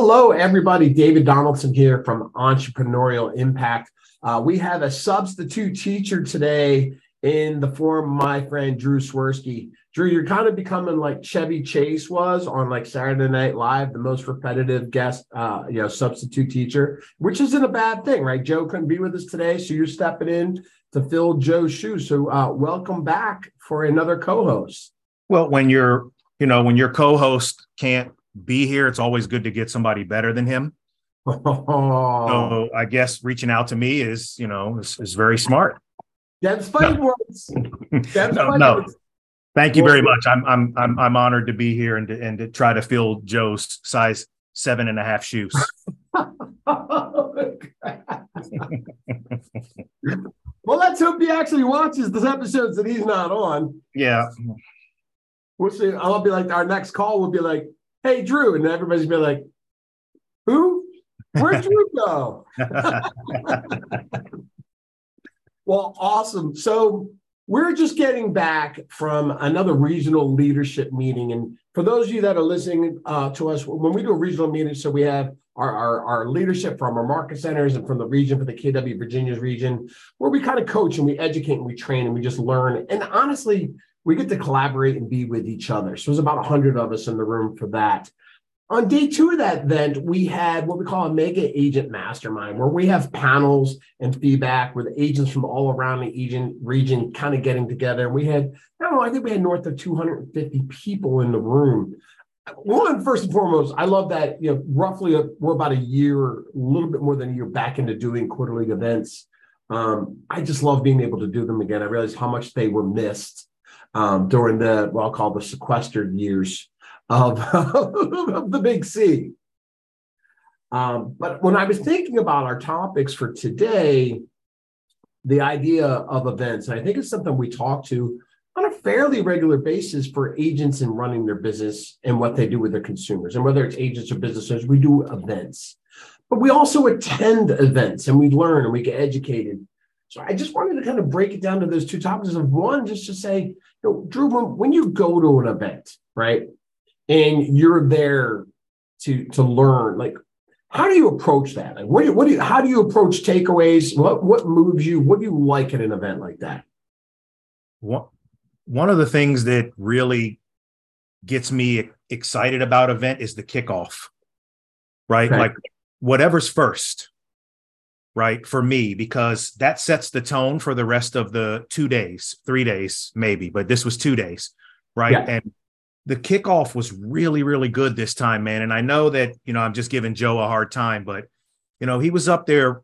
Hello, everybody. David Donaldson here from Entrepreneurial Impact. Uh, we have a substitute teacher today in the form of my friend Drew Swersky. Drew, you're kind of becoming like Chevy Chase was on like Saturday Night Live, the most repetitive guest, uh, you know, substitute teacher, which isn't a bad thing, right? Joe couldn't be with us today, so you're stepping in to fill Joe's shoes. So, uh, welcome back for another co-host. Well, when you're, you know, when your co-host can't be here, it's always good to get somebody better than him. So I guess reaching out to me is, you know, is, is very smart. That's fighting no. words. That's no, fighting no. words. Thank you very much. I'm I'm I'm I'm honored to be here and to, and to try to fill Joe's size seven and a half shoes. well, let's hope he actually watches the episodes that he's not on. yeah. We'll see. I'll be like, our next call will be like, hey, Drew. And everybody's be like, who? Where'd Drew go? well, awesome. So we're just getting back from another regional leadership meeting. And for those of you that are listening uh, to us, when we do a regional meeting, so we have our, our, our leadership from our market centers and from the region, for the KW Virginia's region, where we kind of coach and we educate and we train and we just learn. And honestly, we get to collaborate and be with each other. So there's about 100 of us in the room for that. On day two of that event, we had what we call a mega agent mastermind, where we have panels and feedback with agents from all around the agent region kind of getting together. We had, I don't know, I think we had north of 250 people in the room. One, first and foremost, I love that, you know, roughly a, we're about a year, a little bit more than a year back into doing quarterly events. Um, I just love being able to do them again. I realized how much they were missed um, during the, what I'll call the sequestered years of, of the big C. Um, but when I was thinking about our topics for today, the idea of events, and I think it's something we talk to on a fairly regular basis for agents in running their business and what they do with their consumers. And whether it's agents or businesses, we do events. But we also attend events and we learn and we get educated. So I just wanted to kind of break it down to those two topics of one, just to say, you know, Drew, when, when you go to an event, right? and you're there to to learn like how do you approach that like what do you, what do you how do you approach takeaways what what moves you what do you like at an event like that One one of the things that really gets me excited about event is the kickoff. Right? Okay. Like whatever's first. Right? For me because that sets the tone for the rest of the 2 days, 3 days maybe, but this was 2 days. Right? Yeah. And the kickoff was really really good this time man and i know that you know i'm just giving joe a hard time but you know he was up there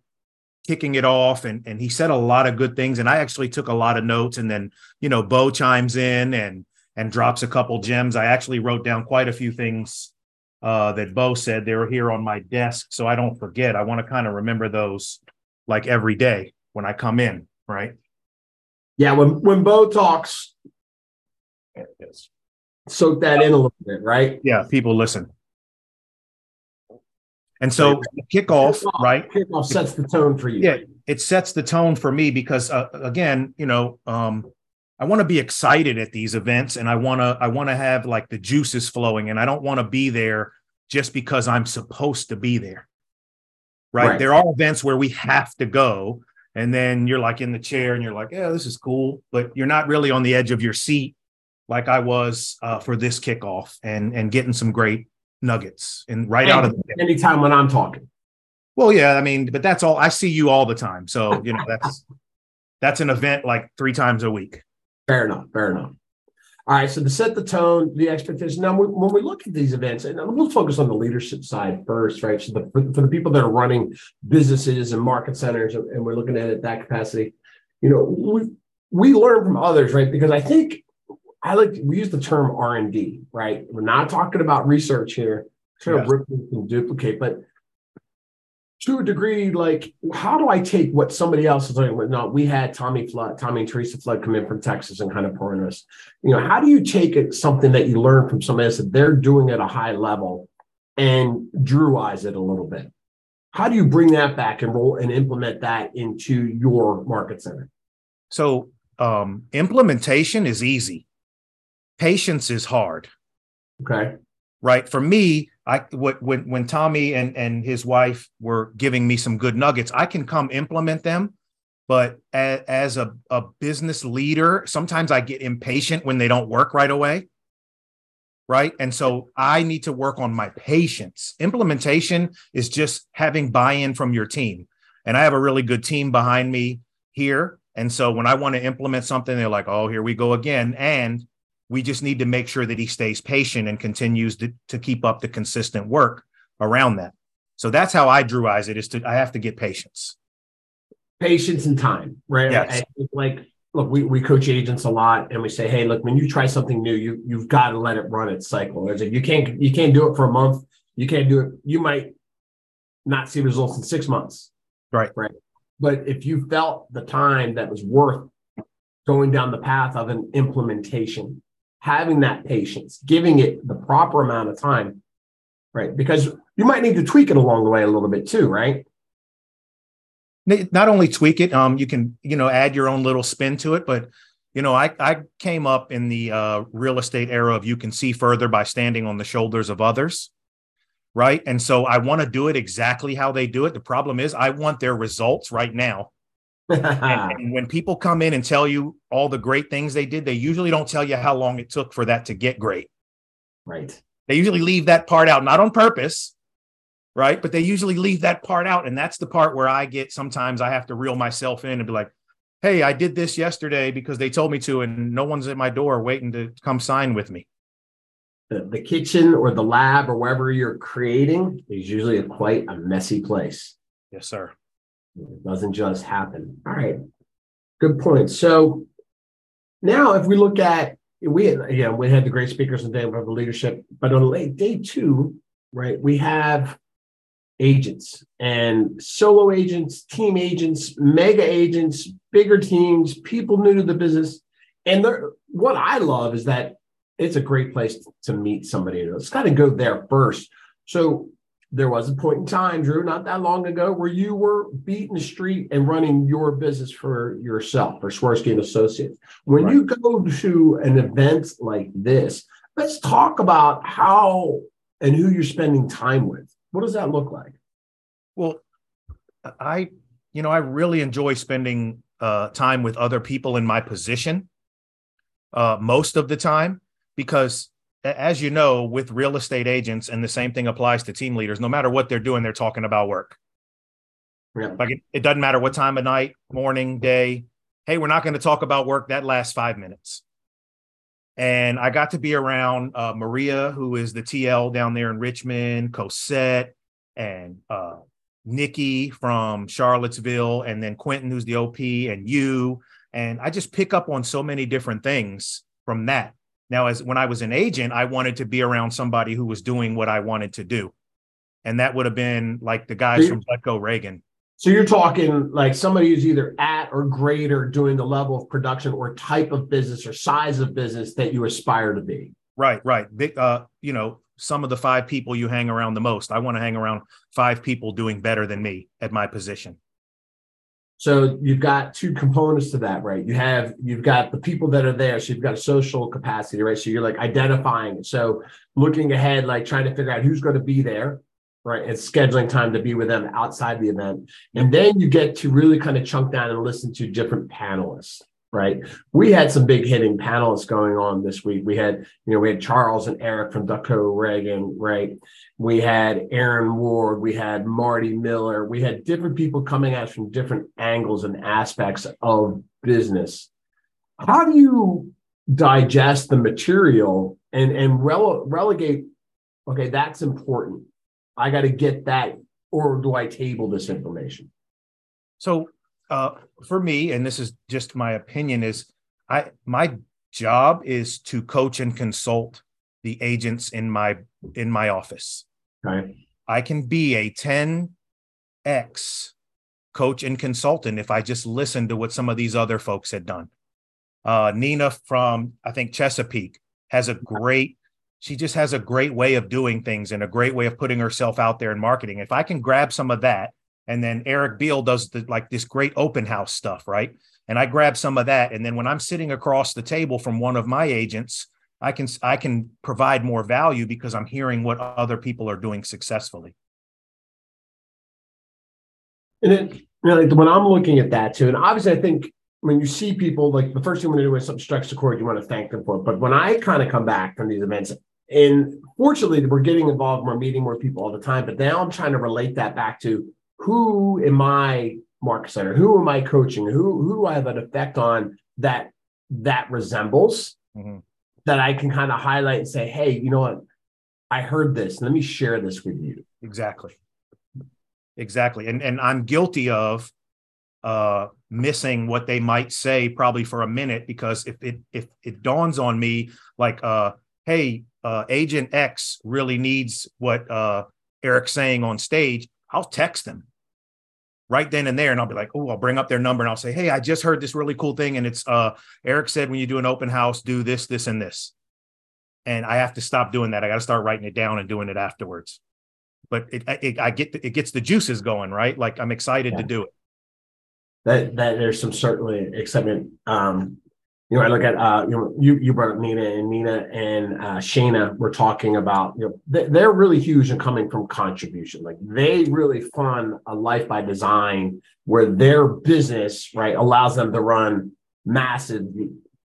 kicking it off and and he said a lot of good things and i actually took a lot of notes and then you know bo chimes in and and drops a couple gems i actually wrote down quite a few things uh that bo said they were here on my desk so i don't forget. I want to kind of remember those like every day when i come in right? Yeah when when bo talks There it is. soak that in a little bit right? Yeah people listen. And so the kickoff right? kickoff sets the tone for you. Yeah it sets the tone for me because uh, again you know um i want to be excited at these events and i want to i want to have like the juices flowing and i don't want to be there just because i'm supposed to be there right? Right. there are events where we have to go and then you're like in the chair and you're like yeah this is cool but you're not really on the edge of your seat like i was uh, for this kickoff and and getting some great nuggets and right out of the anytime when i'm talking well, yeah, I mean, but that's all I see you all the time. So, you know, that's that's an event like three times a week. Fair enough. Fair enough. All right. So to set the tone, the expectation. Now, when when we look at these events, and we'll focus on the leadership side first, right? So the, for, for the people that are running businesses and market centers, and we're looking at it that capacity, you know, we we learn from others, right? Because I think I like we use the term R and D, right? We're not talking about research here, trying Yes. to rip and duplicate, but to a degree, like how do I take what somebody else is doing? No, we had Tommy Flood, Tommy and Teresa Flood come in from Texas and kind of pour us. You know, how do you take it something that you learn from somebody else that they're doing at a high level and Drewize it a little bit? How do you bring that back and roll and implement that into your market center? So, um, implementation is easy, patience is hard, Okay. right? For me, I what when when Tommy and and his wife were giving me some good nuggets, I can come implement them. But as, as a, a business leader, sometimes I get impatient when they don't work right away. Right. And so I need to work on my patience. Implementation is just having buy in from your team. And I have a really good team behind me here. And so when I want to implement something, they're like, oh, here we go again. And we just need to make sure that he stays patient and continues to, to keep up the consistent work around that. So that's how I Drewize it is to I have to get patience. Patience and time, right? Yes. like look, we, we coach agents a lot and we say, hey, look, when you try something new, you you've got to let it run its cycle. There's like you can't you can't do it for a month. You can't do it, you might not see results in six months. Right. Right. But if you felt the time that was worth going down the path of an implementation, having that patience, giving it the proper amount of time, right? Because you might need to tweak it along the way a little bit too, right? Not only tweak it, um, you can you know add your own little spin to it, but you know I I came up in the uh, real estate era of you can see further by standing on the shoulders of others, right? And so I want to do it exactly how they do it. The problem is I want their results right now and, and when people come in and tell you all the great things they did, they usually don't tell you how long it took for that to get great. Right. They usually leave that part out, not on purpose, right? But they usually leave that part out. And that's the part where I get sometimes I have to reel myself in and be like, hey, I did this yesterday because they told me to, and no one's at my door waiting to come sign with me. The, the kitchen or the lab or wherever you're creating is usually a quite a messy place. Yes, sir. It doesn't just happen. All right. Good point. So now if we look at we had, yeah, we had the great speakers today about the leadership, but on late day two, right, we have agents and solo agents, team agents, mega agents, bigger teams, people new to the business. And what I love is that it's a great place to meet somebody. It's got to go there first. So there was a point in time, Drew, not that long ago, where you were beating the street and running your business for yourself, for Swersky and Associates. When right. you go to an event like this, let's talk about how and who you're spending time with. What does that look like? Well, I, you know, I really enjoy spending uh, time with other people in my position uh, most of the time because as you know, with real estate agents, and the same thing applies to team leaders, no matter what they're doing, they're talking about work. Yeah. Like it, it doesn't matter what time of night, morning, day. Hey, we're not going to talk about work. That lasts five minutes. And I got to be around uh, Maria, who is the TL down there in Richmond, Cosette, and uh, Nikki from Charlottesville, and then Quentin, who's the OP, and you. And I just pick up on so many different things from that. Now, as when I was an agent, I wanted to be around somebody who was doing what I wanted to do. And that would have been like the guys from Letco Reagan. So you're talking like somebody who's either at or greater doing the level of production or type of business or size of business that you aspire to be. Right, right. Big, uh, you know, some of the five people you hang around the most. I want to hang around five people doing better than me at my position. So you've got two components to that, right? You have you've got the people that are there, so you've got a social capacity, right? So you're like identifying. So looking ahead, like trying to figure out who's going to be there, right? And scheduling time to be with them outside the event, and then you get to really kind of chunk down and listen to different panelists right? We had some big hitting panelists going on this week. We had, you know, we had Charles and Eric from Dutko Reagan, right? We had Aaron Ward, we had Marty Miller, we had different people coming at us from different angles and aspects of business. How do you digest the material and and rele- relegate? Okay, that's important. I got to get that, or do I table this information? So uh, for me, and this is just my opinion, is I my job is to coach and consult the agents in my in my office. Right. I can be a 10x coach and consultant if I just listen to what some of these other folks had done. Uh, Nina from I think Chesapeake has a great she just has a great way of doing things and a great way of putting herself out there in marketing. If I can grab some of that and then Eric Beal does the like this great open house stuff, right? And I grab some of that, and then when I'm sitting across the table from one of my agents, I can I can provide more value because I'm hearing what other people are doing successfully. And then you know, like when I'm looking at that too, and obviously I think when you see people, like the first thing you want to do is something strikes the chord, you want to thank them for it. But when I kind of come back from these events, and fortunately we're getting involved, we're meeting more people all the time, but now I'm trying to relate that back to who am I Market Center? Who am I coaching? Who who do I have an effect on that that resembles mm-hmm. that I can kind of highlight and say, hey, you know what? I heard this. Let me share this with you. Exactly. Exactly. And and I'm guilty of uh missing what they might say probably for a minute because if it if it dawns on me like uh hey uh agent X really needs what uh Eric's saying on stage, I'll text them right then and there and I'll be like, oh, I'll bring up their number and I'll say, hey, I just heard this really cool thing and it's uh Eric said when you do an open house, do this, this, and this. And I have to stop doing that. I got to start writing it down and doing it afterwards. But it, it I get it gets the juices going, right? Like I'm excited yeah. to do it. That that there's some certainly excitement. Um, you know, I look at uh, you know, you you brought up Nina and Nina and uh, Shayna were talking about, you know, they're really huge and coming from contribution. Like they really fund a life by design where their business right allows them to run massive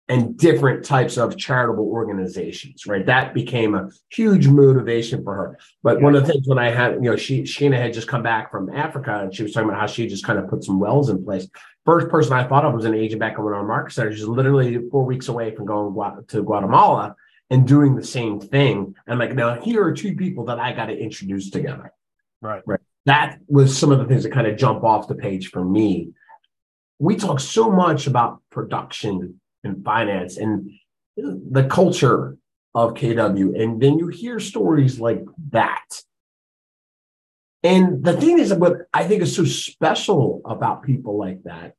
and different types of charitable organizations, right? That became a huge motivation for her. But yeah. one of the things when I had, you know, she Sheena had just come back from Africa and she was talking about how she just kind of put some wells in place. First person I thought of was an agent back in our market center. She's literally four weeks away from going to Guatemala and doing the same thing. And I'm like, now here are two people that I got to introduce together. Right. Right. That was some of the things that kind of jump off the page for me. We talk so much about production and finance and the culture of KW. And then you hear stories like that. And the thing is, what I think is so special about people like that,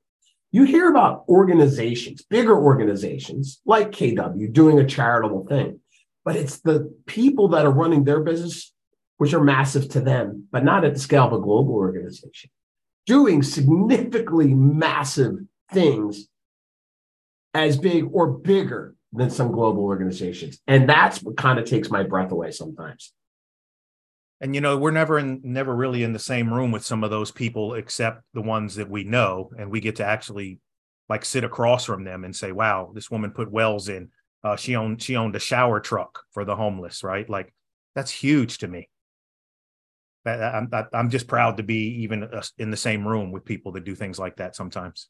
you hear about organizations, bigger organizations like KW doing a charitable thing, but it's the people that are running their business, which are massive to them, but not at the scale of a global organization, doing significantly massive things as big or bigger than some global organizations. And that's what kind of takes my breath away sometimes. And you know, we're never in never really in the same room with some of those people except the ones that we know. And we get to actually like sit across from them and say, wow, this woman put wells in. Uh, she owned she owned a shower truck for the homeless, right? Like that's huge to me. I'm I'm just proud to be even uh, in the same room with people that do things like that sometimes.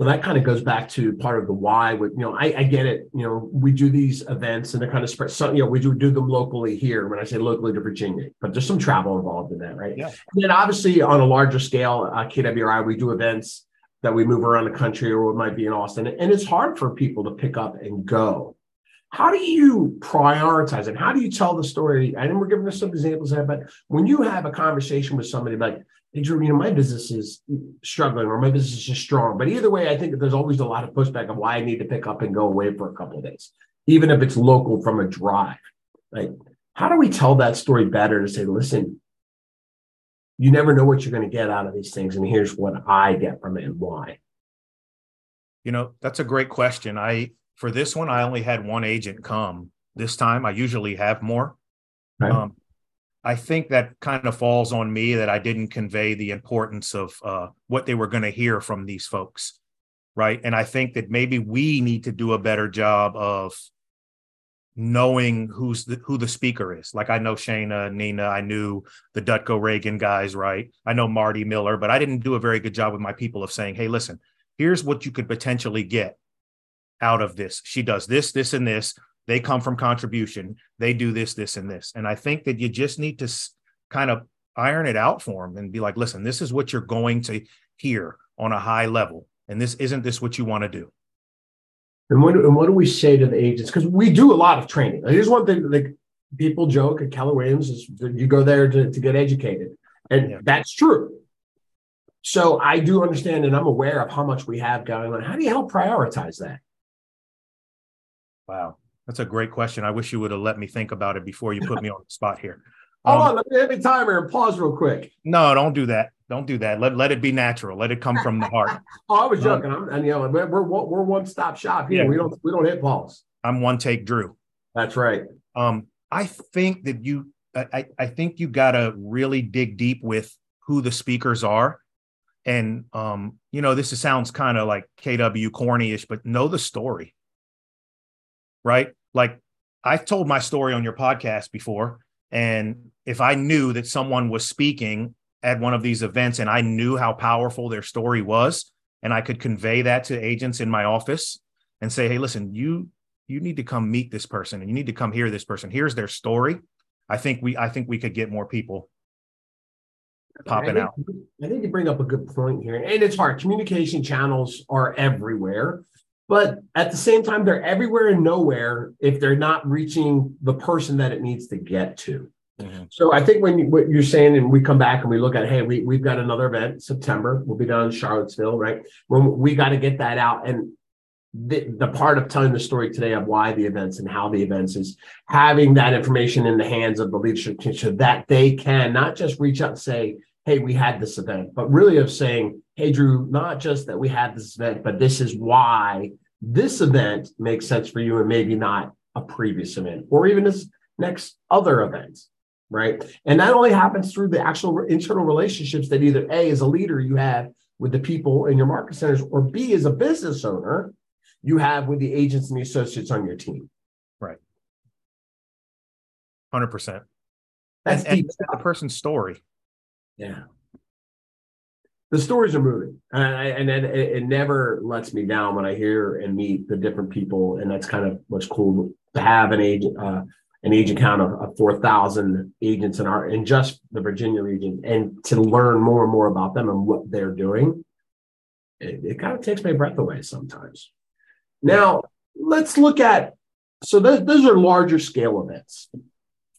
Well, that kind of goes back to part of the why. With you know, I, I get it. You know, we do these events and they're kind of spread. Some, you know, we do do them locally here. When I say locally to Virginia, but there's some travel involved in that, right? Yeah. And then obviously on a larger scale, uh, KWRI, we do events that we move around the country, or it might be in Austin, and it's hard for people to pick up and go. How do you prioritize it? How do you tell the story? I know we're giving us some examples there, but when you have a conversation with somebody like, Drew, you know, my business is struggling or my business is just strong. But either way, I think there's always a lot of pushback of why I need to pick up and go away for a couple of days, even if it's local from a drive. Like, how do we tell that story better to say, listen, you never know what you're going to get out of these things. And here's what I get from it and why. You know, that's a great question. I, for this one, I only had one agent come this time. I usually have more. Right. Um, I think that kind of falls on me that I didn't convey the importance of uh, what they were going to hear from these folks, right? And I think that maybe we need to do a better job of knowing who's the, who the speaker is. Like I know Shana, Nina, I knew the Dutko Reagan guys, right? I know Marty Miller, but I didn't do a very good job with my people of saying, "Hey, listen, here's what you could potentially get out of this. She does this, this, and this. They come from contribution. They do this, this, and this. And I think that you just need to kind of iron it out for them and be like, listen, this is what you're going to hear on a high level. And this isn't this what you want to do. And what, and what do we say to the agents? Because we do a lot of training. Here's one thing like people joke at Keller Williams is you go there to, to get educated. And yeah. that's true. So I do understand and I'm aware of how much we have going on. How do you help prioritize that? Wow. That's a great question. I wish you would have let me think about it before you put me on the spot here. Hold um, on, let me hit the timer and pause real quick. No, don't do that. Don't do that. Let, let it be natural. Let it come from the heart. oh, I was joking. Um, I'm, and you know, we're we're one stop shop here. Yeah. We don't we don't hit pause. I'm one take Drew. That's right. Um, I think that you, I, I think you got to really dig deep with who the speakers are. And, um, you know, this sounds kind of like KW cornyish, but know the story. Right. Like I've told my story on your podcast before. And if I knew that someone was speaking at one of these events and I knew how powerful their story was, and I could convey that to agents in my office and say, hey, listen, you you need to come meet this person and you need to come hear this person. Here's their story. I think we I think we could get more people popping I think, out. I think you bring up a good point here. And it's hard. Communication channels are everywhere. But at the same time, they're everywhere and nowhere if they're not reaching the person that it needs to get to. Mm-hmm. So I think when you, what you're saying, and we come back and we look at, hey, we we've got another event September. We'll be down in Charlottesville, right? When we got to get that out, and the, the part of telling the story today of why the events and how the events is having that information in the hands of the leadership team so that they can not just reach out and say, hey, we had this event, but really of saying, hey, Drew, not just that we had this event, but this is why this event makes sense for you and maybe not a previous event or even this next other event right? And that only happens through the actual internal relationships that either a as a leader you have with the people in your market centers or b as a business owner you have with the agents and the associates on your team. Right. 100% that's and, and the person's story. Yeah the stories are moving. And, it, it, never lets me down when i hear and meet the different people. And that's kind of what's cool to have an agent uh, an agent count of, of 4000 agents in our in just the virginia region and to learn more and more about them and what they're doing it, it kind of takes my breath away sometimes. Now let's look at so th- those are larger scale events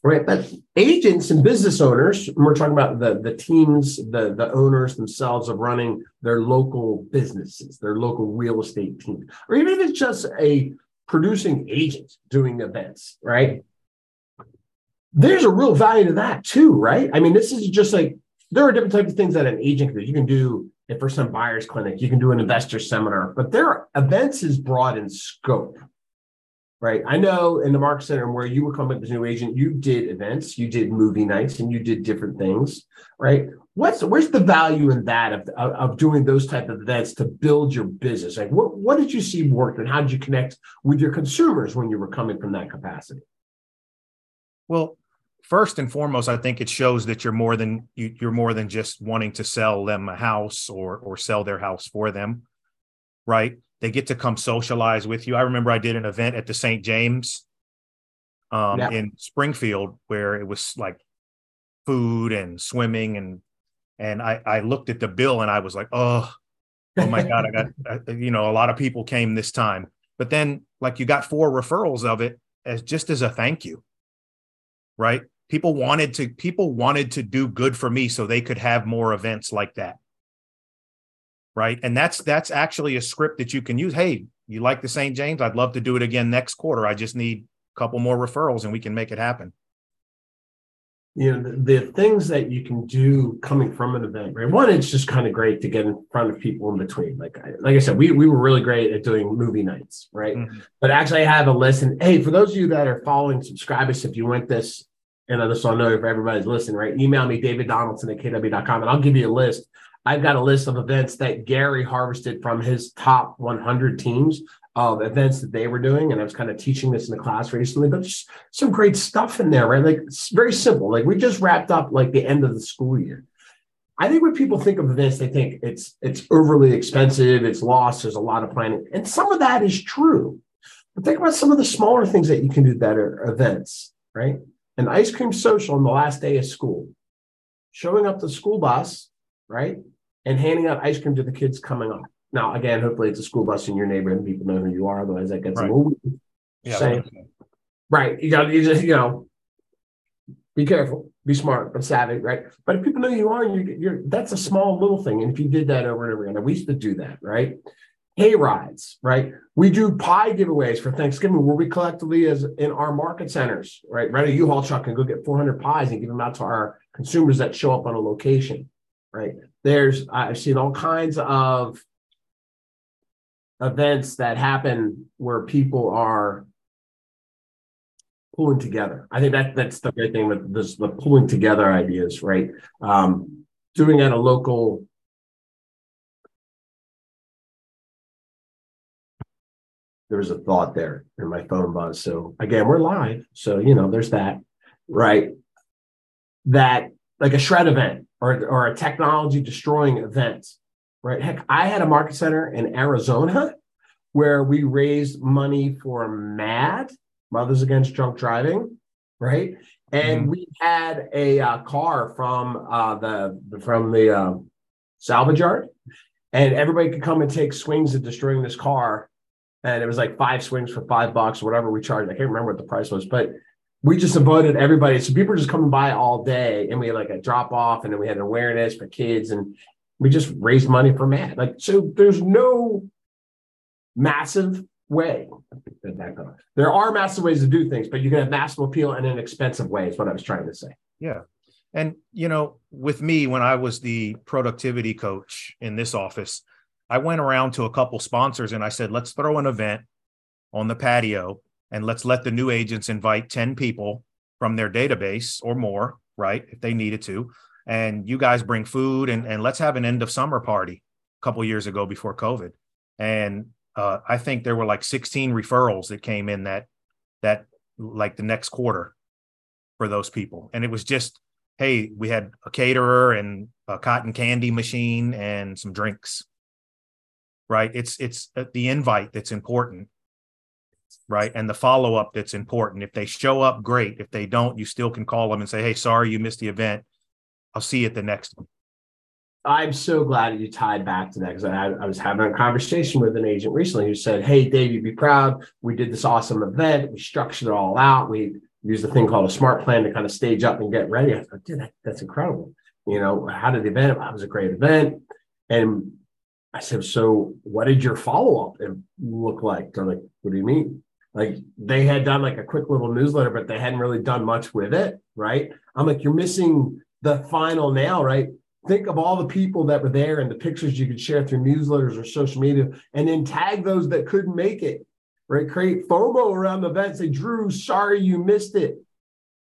right? But agents and business owners, and we're talking about the, the teams, the, the owners themselves of running their local businesses, their local real estate team, or even if it's just a producing agent doing events, right? There's a real value to that too, right? I mean, this is just like there are different types of things that an agent can do. You can do it for some buyer's clinic, you can do an investor seminar, but their events is broad in scope right? I know in the market center where you were coming up as a new agent, you did events, you did movie nights, and you did different things, right? What's where's the value in that of, of, doing those type of events to build your business? Like, what what did you see worked, and how did you connect with your consumers when you were coming from that capacity? Well, first and foremost, I think it shows that you're more than you, you're more than just wanting to sell them a house or or sell their house for them, right? They get to come socialize with you. I remember I did an event at the St. James um, yeah. in Springfield where it was like food and swimming and and I I looked at the bill and I was like, oh, oh my god, I got you know a lot of people came this time, but then like you got four referrals of it as just as a thank you, right? People wanted to people wanted to do good for me so they could have more events like that right? And that's that's actually a script that you can use. Hey, you like the St. James? I'd love to do it again next quarter. I just need a couple more referrals and we can make it happen. You know, the, the things that you can do coming from an event, right? One, it's just kind of great to get in front of people in between. Like, I, like I said, we, we were really great at doing movie nights, right? Mm-hmm. But actually, I have a list. And hey, for those of you that are following, subscribe us if you went this, and I just want to know if everybody's listening, right? Email me, David Donaldson at kw.com, and I'll give you a list I've got a list of events that Gary harvested from his top 100 teams of events that they were doing. And I was kind of teaching this in the class recently, but just some great stuff in there, right? Like it's very simple. Like we just wrapped up like the end of the school year. I think when people think of events, they think it's it's overly expensive, it's lost, there's a lot of planning. And some of that is true. But think about some of the smaller things that you can do are events, right? An ice cream social on the last day of school, showing up the school bus, right? And handing out ice cream to the kids coming up. Now, again, hopefully it's a school bus in your neighborhood and people know who you are. Otherwise, that gets right. a little yeah, saying, right. You got you just, you know, be careful, be smart, but savvy, right? But if people know you are, you're, you're that's a small little thing. And if you did that over and over again, we used to do that, right? Hay rides, right? We do pie giveaways for Thanksgiving where we collectively, as in our market centers, right, rent a U-Haul truck and go get 400 pies and give them out to our consumers that show up on a location, right? There's I've seen all kinds of events that happen where people are pulling together. I think that that's the great thing with this the pulling together ideas, right? Um, doing at a local there was a thought there in my phone buzz. So again, we're live. So you know, there's that, right? That like a shred event or, or a technology destroying event, right? Heck, I had a market center in Arizona where we raised money for MADD, Mothers Against Drunk Driving, right? And mm-hmm. we had a uh, car from uh, the from the uh, salvage yard, and everybody could come and take swings at destroying this car. And it was like five swings for five bucks, or whatever we charged. I can't remember what the price was, but we just invited everybody. So people were just coming by all day, and we had like a drop off, and then we had an awareness for kids, and we just raised money for MADD. Like so, there's no massive way. There are massive ways to do things, but you can have massive appeal in an expensive way, is what I was trying to say. Yeah. And, you know, with me, when I was the productivity coach in this office, I went around to a couple sponsors and I said, let's throw an event on the patio and let's let the new agents invite 10 people from their database or more, right? If they needed to. And you guys bring food and, and let's have an end of summer party a couple years ago before COVID. And uh, I think there were like 16 referrals that came in that that like the next quarter for those people, and it was just hey, we had a caterer and a cotton candy machine and some drinks. Right? It's it's uh, the invite that's important, right? And the follow up that's important. If they show up, great. If they don't, you still can call them and say, hey, sorry you missed the event. I'll see you at the next one. I'm so glad you tied back to that because I, I, was having a conversation with an agent recently who said, Hey, Dave, you'd be proud. We did this awesome event. We structured it all out. We used a thing called a smart plan to kind of stage up and get ready. I thought, dude, that, that's incredible. You know, how did the event? It was a great event. And I said, So what did your follow up look like? They're like, What do you mean? Like they had done like a quick little newsletter, but they hadn't really done much with it. Right. I'm like, You're missing the final nail, right? think of all the people that were there and the pictures you could share through newsletters or social media, and then tag those that couldn't make it. Right, create FOMO around the event. Say, Drew, sorry you missed it.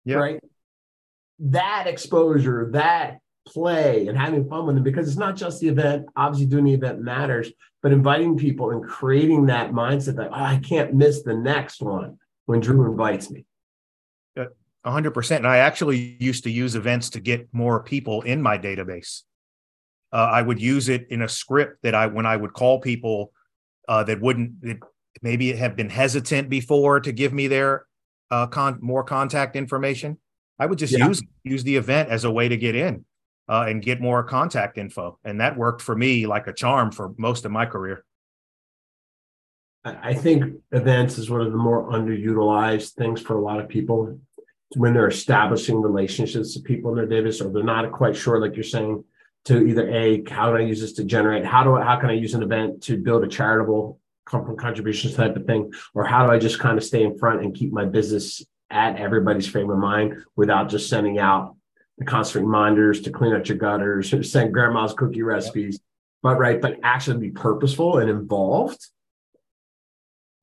Yep. Right, that exposure, that play, and having fun with them because it's not just the event. Obviously, doing the event matters, but inviting people and creating that mindset that oh, I can't miss the next one when Drew invites me. 100%. And I actually used to use events to get more people in my database. Uh, I would use it in a script that I, when I would call people uh, that wouldn't, that maybe have been hesitant before to give me their uh, con- more contact information, I would just yeah. use use the event as a way to get in uh, and get more contact info, and that worked for me like a charm for most of my career. I think events is one of the more underutilized things for a lot of people when they're establishing relationships with people in their database, or they're not quite sure, like you're saying, to either a how do I use this to generate? How do I, how can I use an event to build a charitable contributions type of thing, or how do I just kind of stay in front and keep my business at everybody's frame of mind without just sending out constant reminders to clean out your gutters, or send grandma's cookie recipes, but right, but actually be purposeful and involved.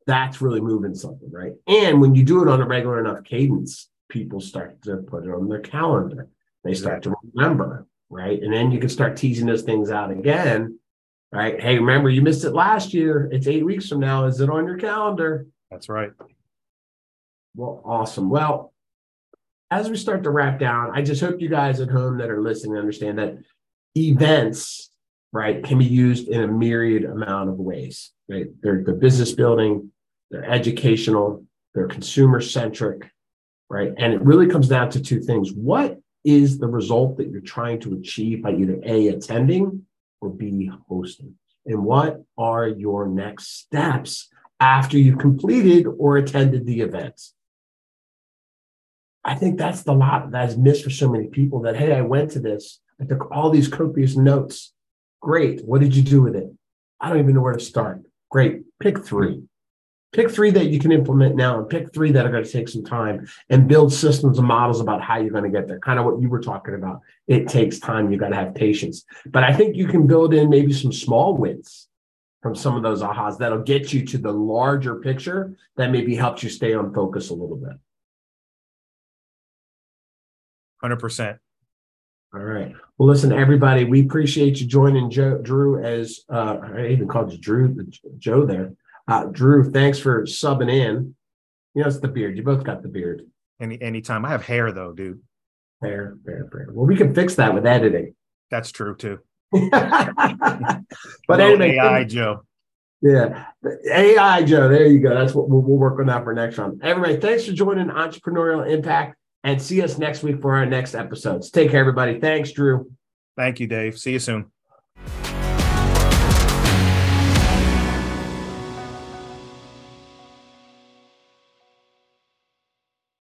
That's really moving something, right? And when you do it on a regular enough cadence, people start to put it on their calendar. They start to remember, right? And then you can start teasing those things out again, right? Hey, remember you missed it last year. It's eight weeks from now. Is it on your calendar? That's right. Well, awesome. Well, as we start to wrap down, I just hope you guys at home that are listening understand that events, right, can be used in a myriad amount of ways, right? They're, they're business building, they're educational, they're consumer centric, right? And it really comes down to two things. What is the result that you're trying to achieve by either A, attending or B, hosting? And what are your next steps after you've completed or attended the event? I think that's the lot that's missed for so many people that, hey, I went to this, I took all these copious notes. Great. What did you do with it? I don't even know where to start. Great. Pick three. Pick three that you can implement now and pick three that are going to take some time and build systems and models about how you're going to get there. Kind of what you were talking about. It takes time. You got to have patience. But I think you can build in maybe some small wins from some of those ahas that'll get you to the larger picture that maybe helps you stay on focus a little bit. 100%. All right. Well, listen, everybody, we appreciate you joining Joe, Drew as uh, I even called you Drew, Joe there. Uh, Drew, thanks for subbing in. You know, it's the beard. You both got the beard. Any anytime. I have hair though, dude. Hair, hair, hair. Well, we can fix that with editing. That's true too. but anyway, AI Joe. Yeah, AI Joe. There you go. That's what we'll, we'll work on that for next time. Everybody, thanks for joining Entrepreneurial Impact, and see us next week for our next episodes. Take care, everybody. Thanks, Drew. Thank you, Dave. See you soon.